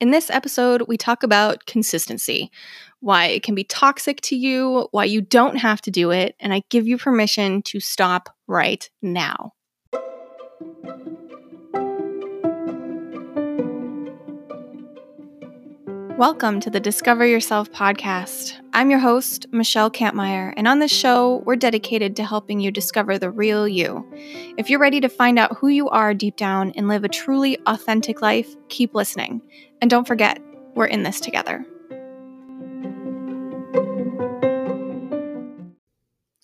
In this episode, we talk about consistency, why it can be toxic to you, why you don't have to do it, and I give you permission to stop right now. Welcome to the Discover Yourself podcast. I'm your host, Michelle Kampmeyer, and on this show, we're dedicated to helping you discover the real you. If you're ready to find out who you are deep down and live a truly authentic life, keep listening. And don't forget, we're in this together.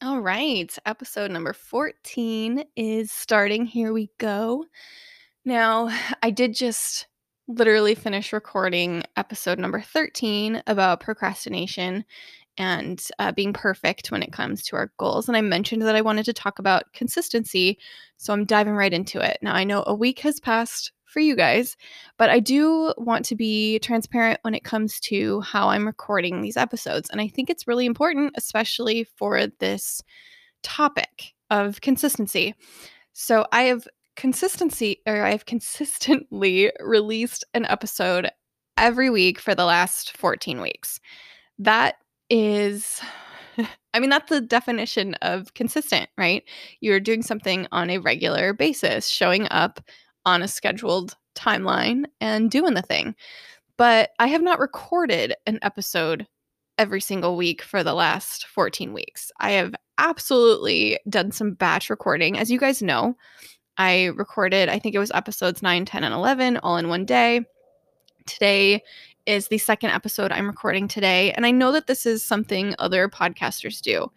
All right, episode number 14 is starting. Here we go. Now, I did just literally finish recording episode number 13 about procrastination and uh, being perfect when it comes to our goals. And I mentioned that I wanted to talk about consistency. So I'm diving right into it. Now, I know a week has passed for you guys, but I do want to be transparent when it comes to how I'm recording these episodes. And I think it's really important, especially for this topic of consistency. So I have consistency or I've consistently released an episode every week for the last 14 weeks. That is I mean that's the definition of consistent, right? You're doing something on a regular basis, showing up on a scheduled timeline and doing the thing. But I have not recorded an episode every single week for the last 14 weeks. I have absolutely done some batch recording. As you guys know, I recorded, I think it was episodes 9, 10, and 11 all in one day. Today is the second episode I'm recording today. And I know that this is something other podcasters do.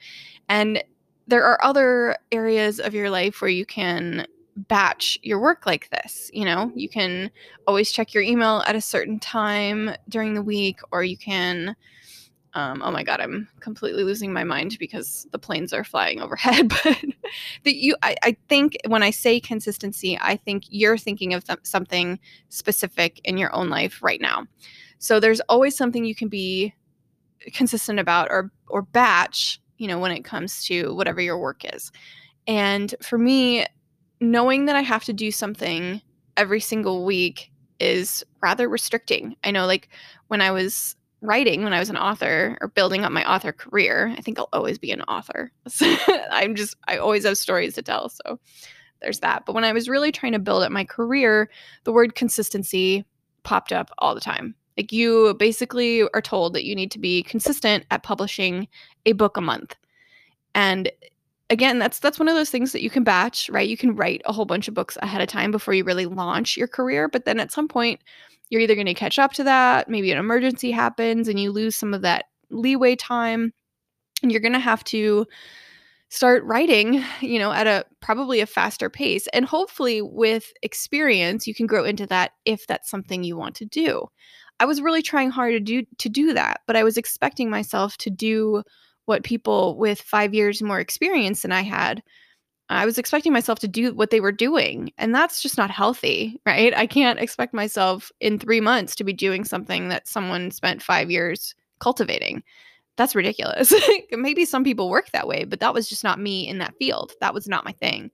And there are other areas of your life where you can batch your work like this. You know, you can always check your email at a certain time during the week, or you can um, oh my god, I'm completely losing my mind because the planes are flying overhead. but that you, I, I, think when I say consistency, I think you're thinking of th- something specific in your own life right now. So there's always something you can be consistent about or or batch, you know, when it comes to whatever your work is. And for me, knowing that I have to do something every single week is rather restricting. I know, like when I was writing when I was an author or building up my author career. I think I'll always be an author. I'm just, I always have stories to tell. So there's that. But when I was really trying to build up my career, the word consistency popped up all the time. Like you basically are told that you need to be consistent at publishing a book a month. And again, that's that's one of those things that you can batch, right? You can write a whole bunch of books ahead of time before you really launch your career, but then at some point you're either going to catch up to that, maybe an emergency happens and you lose some of that leeway time, and you're going to have to start writing, you know, at a probably a faster pace. And hopefully with experience, you can grow into that if that's something you want to do. I was really trying hard to do to do that, but I was expecting myself to do what people with 5 years more experience than I had I was expecting myself to do what they were doing, and that's just not healthy, right? I can't expect myself in three months to be doing something that someone spent five years cultivating. That's ridiculous. Maybe some people work that way, but that was just not me in that field. That was not my thing.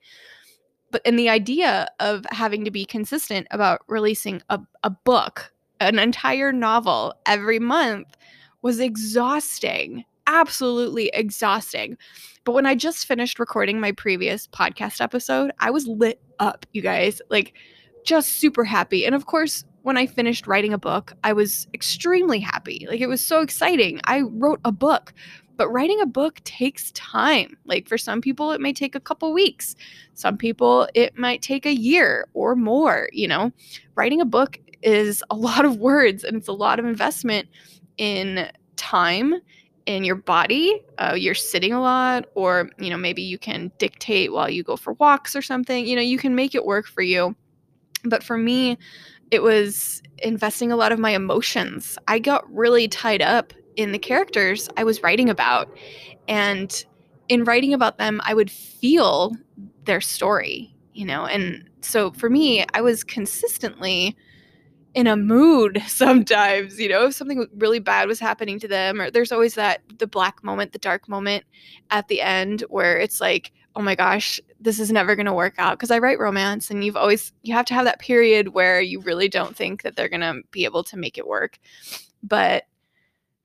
But in the idea of having to be consistent about releasing a, a book, an entire novel every month was exhausting absolutely exhausting. But when I just finished recording my previous podcast episode, I was lit up, you guys. Like, just super happy. And of course, when I finished writing a book, I was extremely happy. Like, it was so exciting. I wrote a book. But writing a book takes time. Like for some people, it may take a couple weeks. Some people, it might take a year or more. You know, writing a book is a lot of words and it's a lot of investment in time in your body uh, you're sitting a lot or you know maybe you can dictate while you go for walks or something you know you can make it work for you. But for me it was investing a lot of my emotions. I got really tied up in the characters i was writing about and in writing about them i would feel their story you know and so for me i was consistently in a mood sometimes, you know, if something really bad was happening to them, or there's always that the black moment, the dark moment at the end where it's like, oh my gosh, this is never going to work out because I write romance and you've always you have to have that period where you really don't think that they're going to be able to make it work. But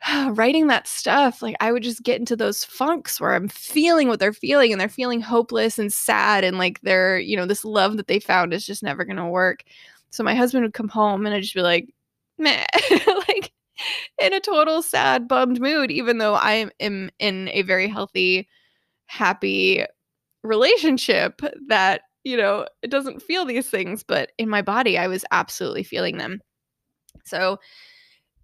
writing that stuff, like I would just get into those funks where I'm feeling what they're feeling and they're feeling hopeless and sad and like they're, you know, this love that they found is just never going to work. So my husband would come home and I'd just be like, meh, like in a total sad, bummed mood, even though I am in a very healthy, happy relationship that, you know, it doesn't feel these things, but in my body, I was absolutely feeling them. So,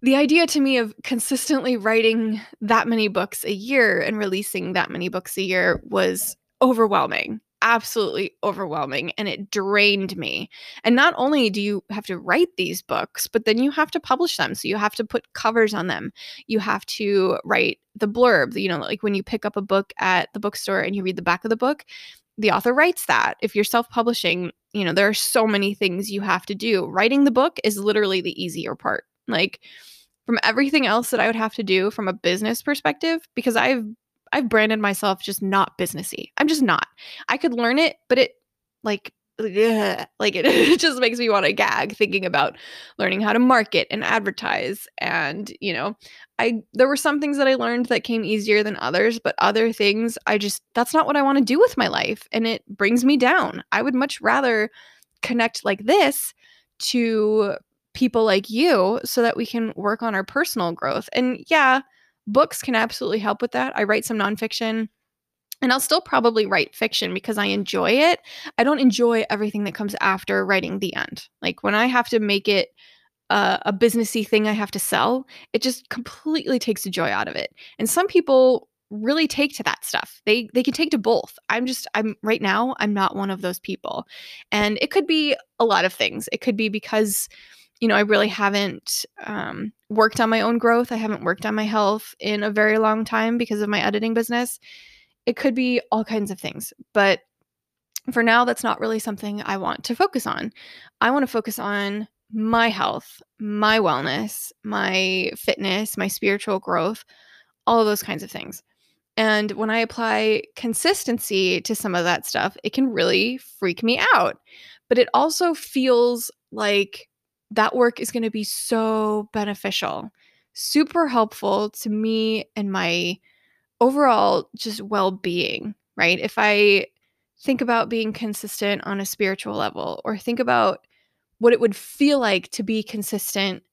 the idea to me of consistently writing that many books a year and releasing that many books a year was overwhelming absolutely overwhelming and it drained me. And not only do you have to write these books, but then you have to publish them. So you have to put covers on them. You have to write the blurb, you know, like when you pick up a book at the bookstore and you read the back of the book, the author writes that. If you're self publishing, you know, there are so many things you have to do. Writing the book is literally the easier part. Like, from everything else that I would have to do from a business perspective, because I've I've branded myself just not businessy. I'm just not. I could learn it, but it like ugh, like it, it just makes me want to gag thinking about learning how to market and advertise and you know i there were some things that i learned that came easier than others but other things i just that's not what i want to do with my life and it brings me down i would much rather connect like this to people like you so that we can work on our personal growth and yeah Books can absolutely help with that. I write some nonfiction and I'll still probably write fiction because I enjoy it. I don't enjoy everything that comes after writing the end. Like when I have to make it uh, a businessy thing I have to sell, it just completely takes the joy out of it. And some people really take to that stuff. They they can take to both. I'm just I'm right now I'm not one of those people. And it could be a lot of things. It could be because you know, I really haven't um, worked on my own growth. I haven't worked on my health in a very long time because of my editing business. It could be all kinds of things, but for now, that's not really something I want to focus on. I want to focus on my health, my wellness, my fitness, my spiritual growth, all of those kinds of things. And when I apply consistency to some of that stuff, it can really freak me out. But it also feels like that work is going to be so beneficial, super helpful to me and my overall just well being, right? If I think about being consistent on a spiritual level or think about what it would feel like to be consistent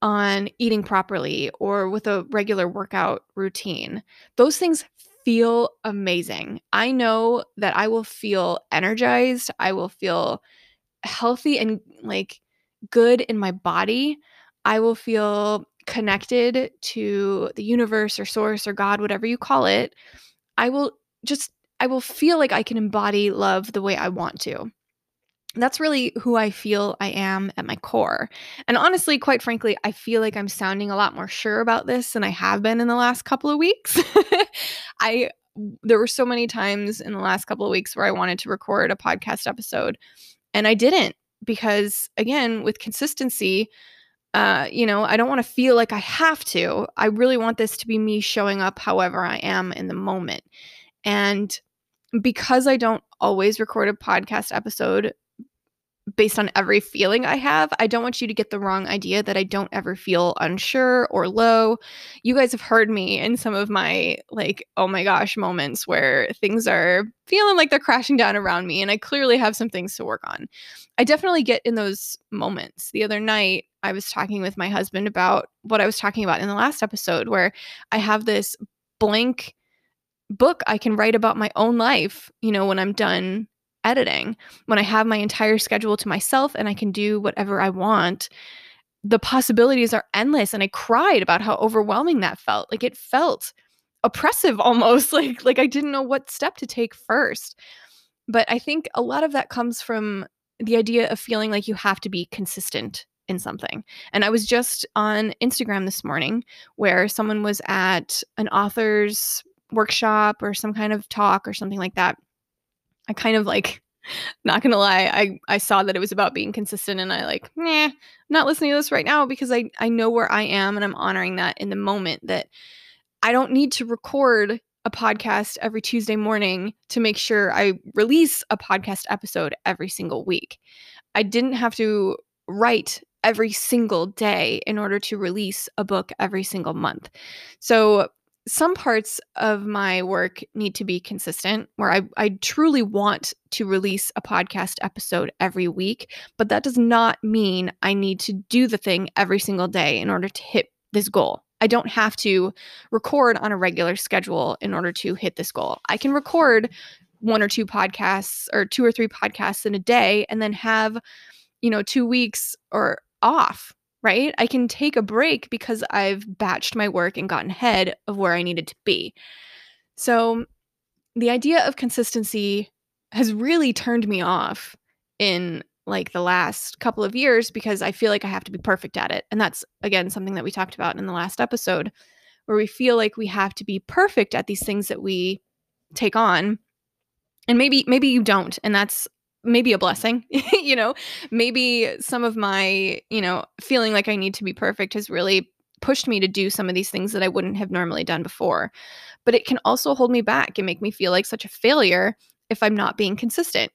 on eating properly or with a regular workout routine, those things feel amazing. I know that I will feel energized, I will feel healthy and like good in my body, I will feel connected to the universe or source or God, whatever you call it. I will just, I will feel like I can embody love the way I want to. That's really who I feel I am at my core. And honestly, quite frankly, I feel like I'm sounding a lot more sure about this than I have been in the last couple of weeks. I there were so many times in the last couple of weeks where I wanted to record a podcast episode and I didn't because again with consistency uh you know i don't want to feel like i have to i really want this to be me showing up however i am in the moment. And because i don't always record a podcast episode based on every feeling I have. I don't want you to get the wrong idea that I don't ever feel unsure or low. You guys have heard me in some of my like, oh my gosh moments where things are feeling like they're crashing down around me and I clearly have some things to work on. I definitely get in those moments. The other night, I was talking with my husband about what I was talking about in the last episode where I have this blank book I can write about my own life, you know, when I'm done editing, when I have my entire schedule to myself and I can do whatever I want, the possibilities are endless. And I cried about how overwhelming that felt. Like it felt oppressive almost, like like I didn't know what step to take first. But I think a lot of that comes from the idea of feeling like you have to be consistent in something. And I was just on Instagram this morning where someone was at an author's workshop or some kind of talk or something like that I kind of like not gonna lie, I I saw that it was about being consistent and I like, nah, I'm not listening to this right now because I I know where I am and I'm honoring that in the moment that I don't need to record a podcast every Tuesday morning to make sure I release a podcast episode every single week. I didn't have to write every single day in order to release a book every single month. So some parts of my work need to be consistent where I, I truly want to release a podcast episode every week, but that does not mean I need to do the thing every single day in order to hit this goal. I don't have to record on a regular schedule in order to hit this goal. I can record one or two podcasts or two or three podcasts in a day and then have, you know, two weeks or off, right? I can take a break because I've batched my work and gotten ahead of where I needed to be. So the idea of consistency has really turned me off in like the last couple of years because I feel like I have to be perfect at it. And that's again something that we talked about in the last episode where we feel like we have to be perfect at these things that we take on. And maybe maybe you don't and that's maybe a blessing, you know. Maybe some of my, you know, feeling like I need to be perfect has really pushed me to do some of these things that I wouldn't have normally done before. But it can also hold me back and make me feel like such a failure if I'm not being consistent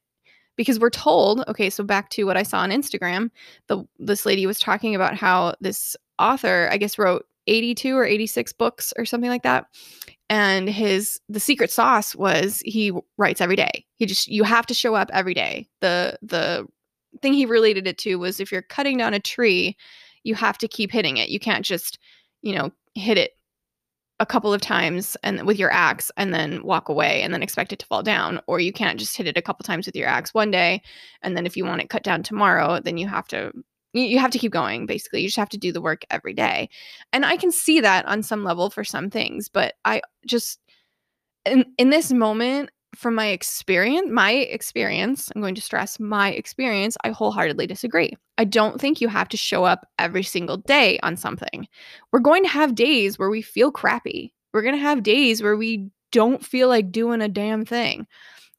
because we're told okay so back to what i saw on instagram the this lady was talking about how this author i guess wrote 82 or 86 books or something like that. And his the secret sauce was he writes every day. He just you have to show up every day. The the thing he related it to was if you're cutting down a tree you have to keep hitting it. You can't just you know hit it a couple of times and with your axe and then walk away and then expect it to fall down. Or you can't just hit it a couple times with your axe one day. And then if you want it cut down tomorrow then you have to you have to keep going basically you just have to do the work every day and i can see that on some level for some things but i just in in this moment from my experience, my experience, I'm going to stress my experience, I wholeheartedly disagree. I don't think you have to show up every single day on something. We're going to have days where we feel crappy. We're going to have days where we don't feel like doing a damn thing.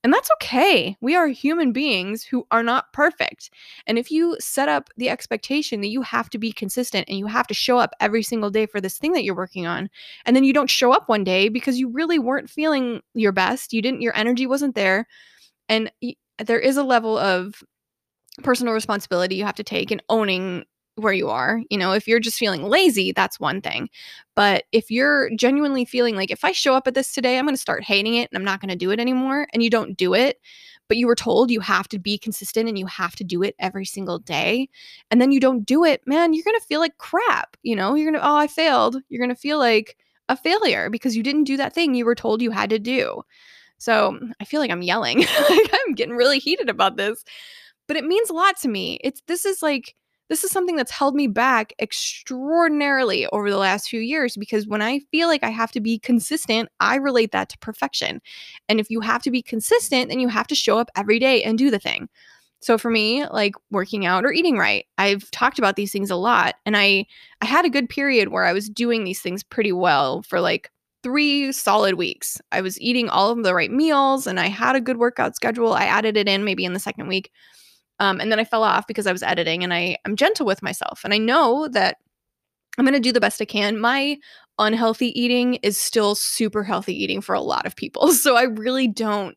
And that's okay. We are human beings who are not perfect. And if you set up the expectation that you have to be consistent and you have to show up every single day for this thing that you're working on, and then you don't show up one day because you really weren't feeling your best, you didn't, your energy wasn't there, and there is a level of personal responsibility you have to take in owning where you are. You know, if you're just feeling lazy, that's one thing. But if you're genuinely feeling like if I show up at this today, I'm going to start hating it and I'm not going to do it anymore, and you don't do it, but you were told you have to be consistent and you have to do it every single day, and then you don't do it, man, you're going to feel like crap. You know, you're going to, oh, I failed. You're going to feel like a failure because you didn't do that thing you were told you had to do. So I feel like I'm yelling. I'm getting really heated about this, but it means a lot to me. It's this is like, this is something that's held me back extraordinarily over the last few years because when I feel like I have to be consistent, I relate that to perfection. And if you have to be consistent, then you have to show up every day and do the thing. So for me, like working out or eating right, I've talked about these things a lot and I I had a good period where I was doing these things pretty well for like 3 solid weeks. I was eating all of the right meals and I had a good workout schedule. I added it in maybe in the second week. Um, and then I fell off because I was editing and I, I'm gentle with myself. And I know that I'm going to do the best I can. My unhealthy eating is still super healthy eating for a lot of people. So I really don't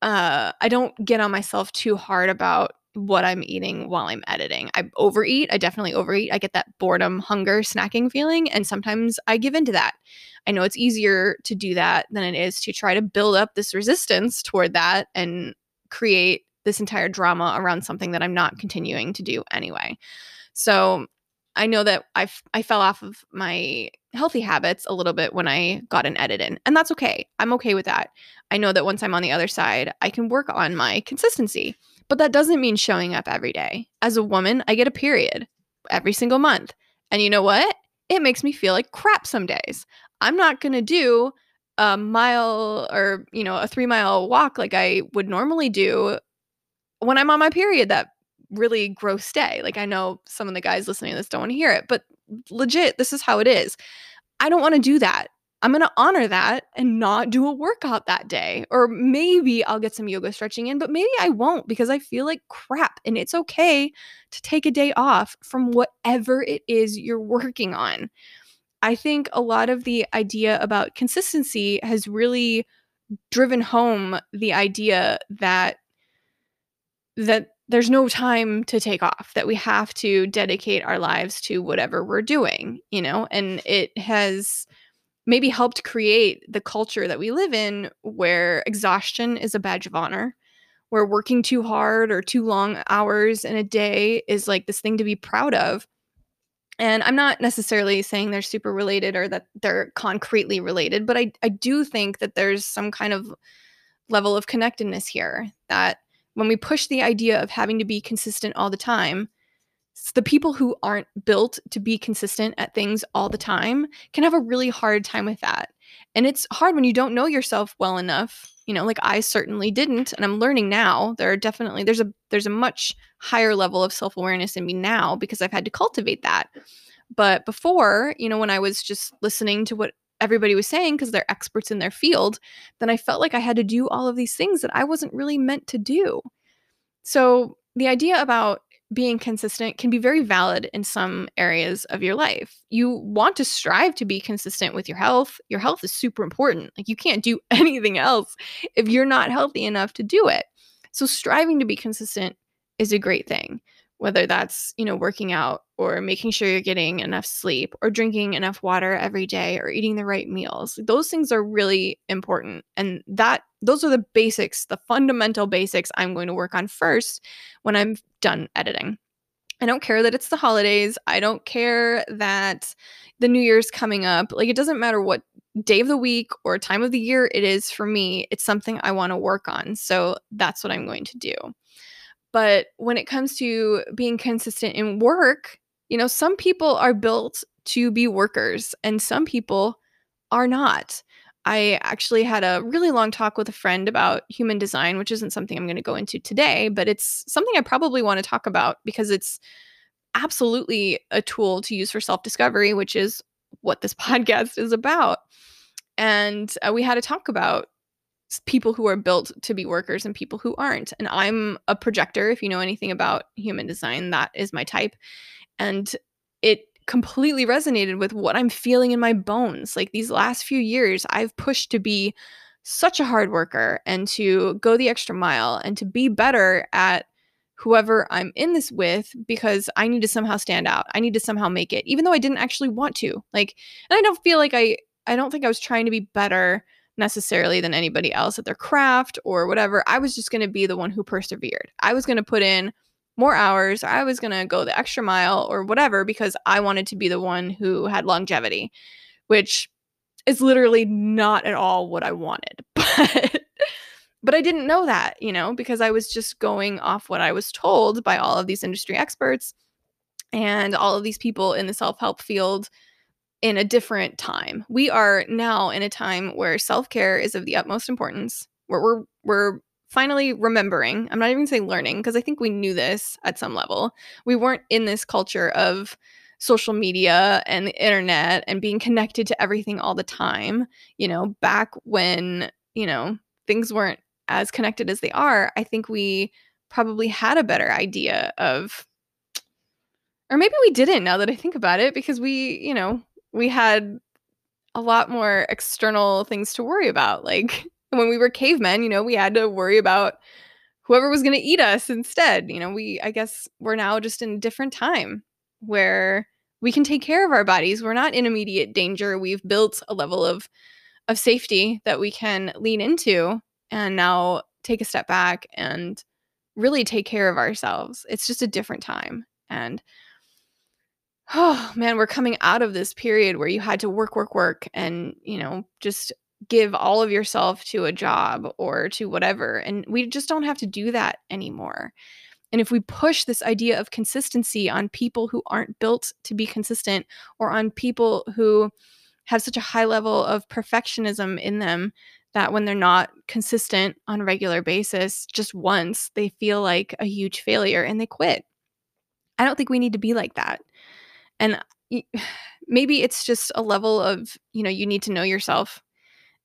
uh I don't get on myself too hard about what I'm eating while I'm editing. I overeat. I definitely overeat. I get that boredom, hunger, snacking feeling and sometimes I give into that. I know it's easier to do that than it is to try to build up this resistance toward that and create this entire drama around something that I'm not continuing to do anyway. So I know that I I fell off of my healthy habits a little bit when I got an edit in, and that's okay. I'm okay with that. I know that once I'm on the other side, I can work on my consistency. But that doesn't mean showing up every day. As a woman, I get a period every single month. And you know what? It makes me feel like crap some days. I'm not going to do a mile or, you know, a 3 mile walk like I would normally do when I'm on my period that really gross day. Like I know some of the guys listening to this don't want to hear it, but legit, this is how it is. I don't want to do that. I'm going to honor that and not do a workout that day. Or maybe I'll get some yoga stretching in, but maybe I won't because I feel like crap. And it's okay to take a day off from whatever it is you're working on. I think a lot of the idea about consistency has really driven home the idea that that there's no time to take off that we have to dedicate our lives to whatever we're doing you know? And it has maybe helped create the culture that we live in where exhaustion is a badge of honor where working too hard or too long hours in a day is like this thing to be proud of. And i'm not necessarily saying they're super related or that they're concretely related but i, I do think that there's some kind of level of connectedness here that when we push the idea of having to be consistent all the time the people who aren't built to be consistent at things all the time can have a really hard time with that. And it's hard when you don't know yourself well enough. You know, like I certainly didn't and I'm learning now. There are definitely there's a there's a much higher level of self-awareness in me now because I've had to cultivate that. But before, you know, when I was just listening to what everybody was saying because they're experts in their field, then I felt like I had to do all of these things that I wasn't really meant to do. So, the idea about being consistent can be very valid in some areas of your life. You want to strive to be consistent with your health. Your health is super important. Like you can't do anything else if you're not healthy enough to do it. So striving to be consistent is a great thing. Whether that's, you know, working out or making sure you're getting enough sleep or drinking enough water every day or eating the right meals. Those things are really important and that those are the basics, the fundamental basics I'm going to work on first when I'm done editing. I don't care that it's the holidays. I don't care that the new year's coming up. Like it doesn't matter what day of the week or time of the year it is for me. It's something I want to work on. So that's what I'm going to do. But when it comes to being consistent in work, you know, some people are built to be workers and some people are not. I actually had a really long talk with a friend about human design, which isn't something I'm going to go into today, but it's something I probably want to talk about because it's absolutely a tool to use for self discovery, which is what this podcast is about. And uh, we had a talk about people who are built to be workers and people who aren't. And I'm a projector. If you know anything about human design, that is my type. And it completely resonated with what I'm feeling in my bones. Like these last few years, I've pushed to be such a hard worker and to go the extra mile and to be better at whoever I'm in this with because I need to somehow stand out. I need to somehow make it, even though I didn't actually want to. Like, and I don't feel like I, I don't think I was trying to be better necessarily than anybody else at their craft or whatever. I was just going to be the one who persevered. I was going to put in more hours. I was going to go the extra mile or whatever because I wanted to be the one who had longevity, which is literally not at all what I wanted. But but I didn't know that, you know, because I was just going off what I was told by all of these industry experts and all of these people in the self-help field in a different time. We are now in a time where self-care is of the utmost importance. Where we're we're finally remembering. I'm not even saying learning because I think we knew this at some level. We weren't in this culture of social media and the internet and being connected to everything all the time, you know, back when, you know, things weren't as connected as they are. I think we probably had a better idea of or maybe we didn't now that I think about it because we, you know, we had a lot more external things to worry about like when we were cavemen, you know, we had to worry about whoever was going to eat us instead. You know, we, I guess we're now just in a different time where we can take care of our bodies. We're not in immediate danger. We've built a level of, of safety that we can lean into and now take a step back and really take care of ourselves. It's just a different time. And oh man, we're coming out of this period where you had to work, work, work and, you know, just give all of yourself to a job or to whatever. And we just don't have to do that anymore. And if we push this idea of consistency on people who aren't built to be consistent or on people who have such a high level of perfectionism in them that when they're not consistent on a regular basis, just once, they feel like a huge failure and they quit. I don't think we need to be like that. And uh, maybe it's just a level of, you know, you need to know yourself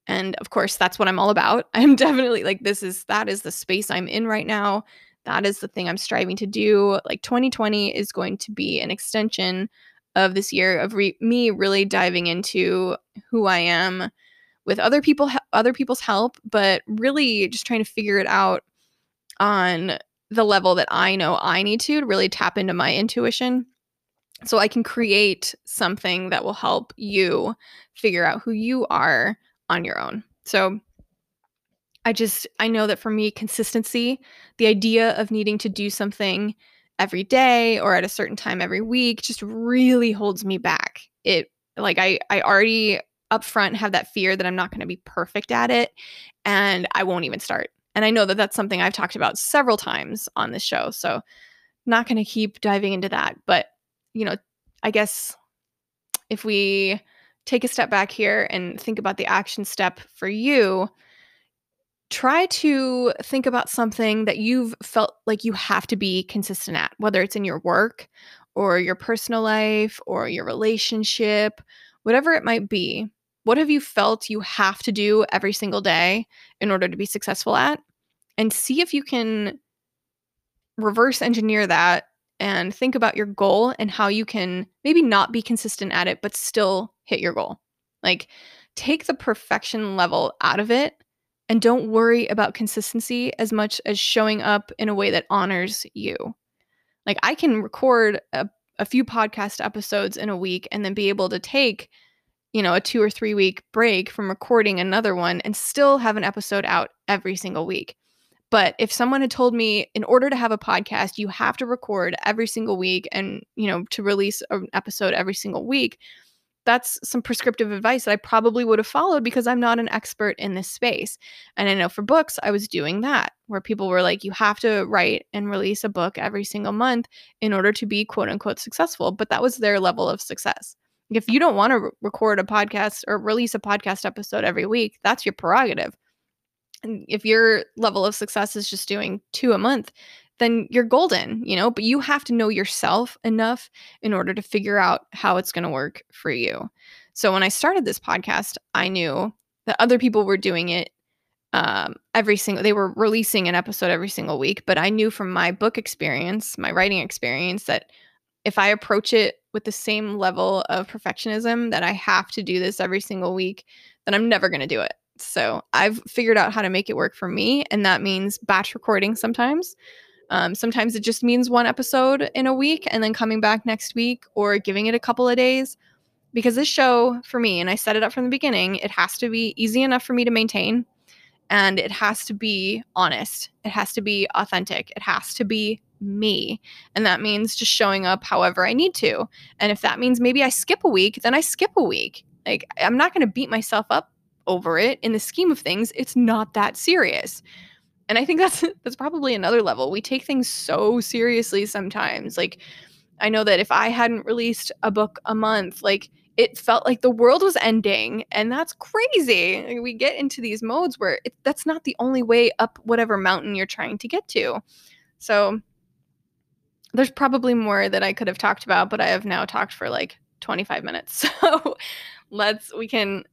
and of course, that's what I'm all about. I'm definitely like, this is that is the space I'm in right now. That is the thing I'm striving to do. Like 2020 is going to be an extension of this year of re- me really diving into who I am with other people other people's help, but really just trying to figure it out on the level that I know I need to to really tap into my intuition so I can create something that will help you figure out who you are on your own. So I just I know that for me consistency, the idea of needing to do something every day or at a certain time every week just really holds me back. It like I I already upfront have that fear that I'm not going to be perfect at it and I won't even start. And I know that that's something I've talked about several times on this show. So not going to keep diving into that, but you know, I guess if we take a step back here and think about the action step for you, try to think about something that you've felt like you have to be consistent at, whether it's in your work or your personal life or your relationship, whatever it might be. What have you felt you have to do every single day in order to be successful at? And see if you can reverse engineer that and think about your goal and how you can maybe not be consistent at it, but still hit your goal. Like, take the perfection level out of it and don't worry about consistency as much as showing up in a way that honors you. Like I can record a, a few podcast episodes in a week and then be able to take, you know, a two or three week break from recording another one and still have an episode out every single week. But if someone had told me in order to have a podcast, you have to record every single week and, you know, to release an episode every single week, that's some prescriptive advice that I probably would have followed because I'm not an expert in this space. And I know for books, I was doing that where people were like, you have to write and release a book every single month in order to be quote unquote successful. But that was their level of success. If you don't want to re- record a podcast or release a podcast episode every week, that's your prerogative. And if your level of success is just doing two a month, then you're golden, you know, but you have to know yourself enough in order to figure out how it's going to work for you. So when I started this podcast, I knew that other people were doing it um, every single they were releasing an episode every single week but i knew from my book experience my writing experience that if i approach it with the same level of perfectionism that i have to do this every single week then i'm never going to do it so i've figured out how to make it work for me and that means batch recording sometimes um, sometimes it just means one episode in a week and then coming back next week or giving it a couple of days. Because this show, for me, and I set it up from the beginning, it has to be easy enough for me to maintain and it has to be honest. It has to be authentic. It has to be me. And that means just showing up however I need to. And if that means maybe I skip a week, then I skip a week. Like, I'm not going to beat myself up over it. In the scheme of things, it's not that serious. And i think that's that's probably another level. We take things so seriously sometimes. Like i know that if i hadn't released a book a month like it felt like the world was ending. And that's crazy. We get into these modes where it, that's not the only way up whatever mountain you're trying to get to. So there's probably more that i could have talked about but i have now talked for like 25 minutes. So let's we can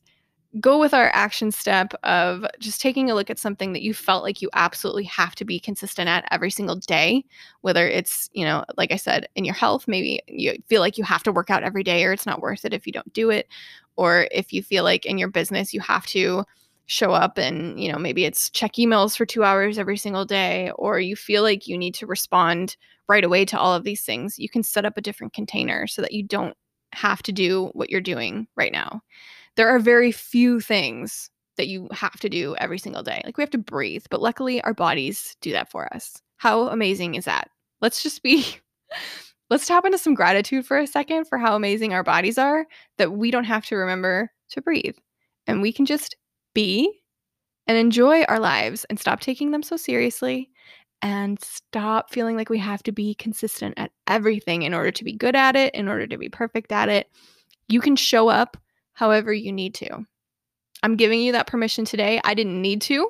go with our action step of just taking a look at something that you felt like you absolutely have to be consistent at every single day whether it's you know like i said in your health maybe you feel like you have to work out every day or it's not worth it if you don't do it or if you feel like in your business you have to show up and you know maybe it's check emails for 2 hours every single day or you feel like you need to respond right away to all of these things you can set up a different container so that you don't have to do what you're doing right now there are very few things that you have to do every single day. Like we have to breathe, but luckily our bodies do that for us. How amazing is that? Let's just be let's tap into some gratitude for a second for how amazing our bodies are that we don't have to remember to breathe. And we can just be and enjoy our lives and stop taking them so seriously and stop feeling like we have to be consistent at everything in order to be good at it, in order to be perfect at it. You can show up however you need to. I'm giving you that permission today. I didn't need to,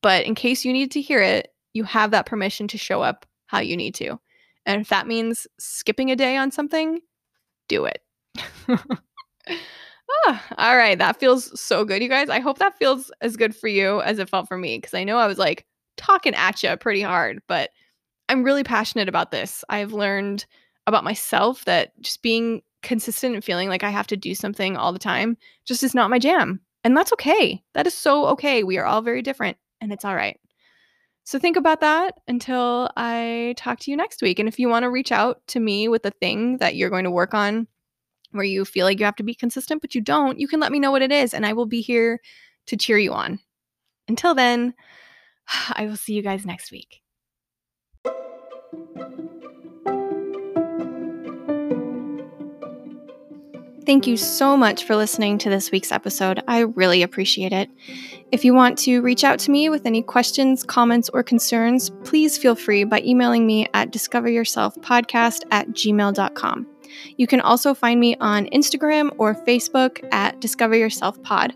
but in case you need to hear it, you have that permission to show up how you need to. And if that means skipping a day on something, do it. ah, all right. That feels so good, you guys. I hope that feels as good for you as it felt for me because I know I was like talking at you pretty hard, but I'm really passionate about this. I've learned about myself that just being consistent feeling like I have to do something all the time just is not my jam. And that's okay. That is so okay. We are all very different and it's all right. So think about that until I talk to you next week. And if you want to reach out to me with a thing that you're going to work on where you feel like you have to be consistent, but you don't, you can let me know what it is and I will be here to cheer you on. Until then, I will see you guys next week. Thank you so much for listening to this week's episode. I really appreciate it. If you want to reach out to me with any questions, comments, or concerns, please feel free by emailing me at discoveryourselfpodcast at gmail.com. You can also find me on Instagram or Facebook at Discover Yourself Pod.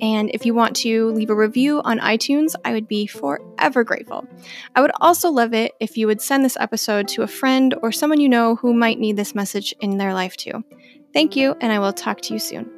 And if you want to leave a review on iTunes, I would be forever grateful. I would also love it if you would send this episode to a friend or someone you know who might need this message in their life too. Thank you, and I will talk to you soon.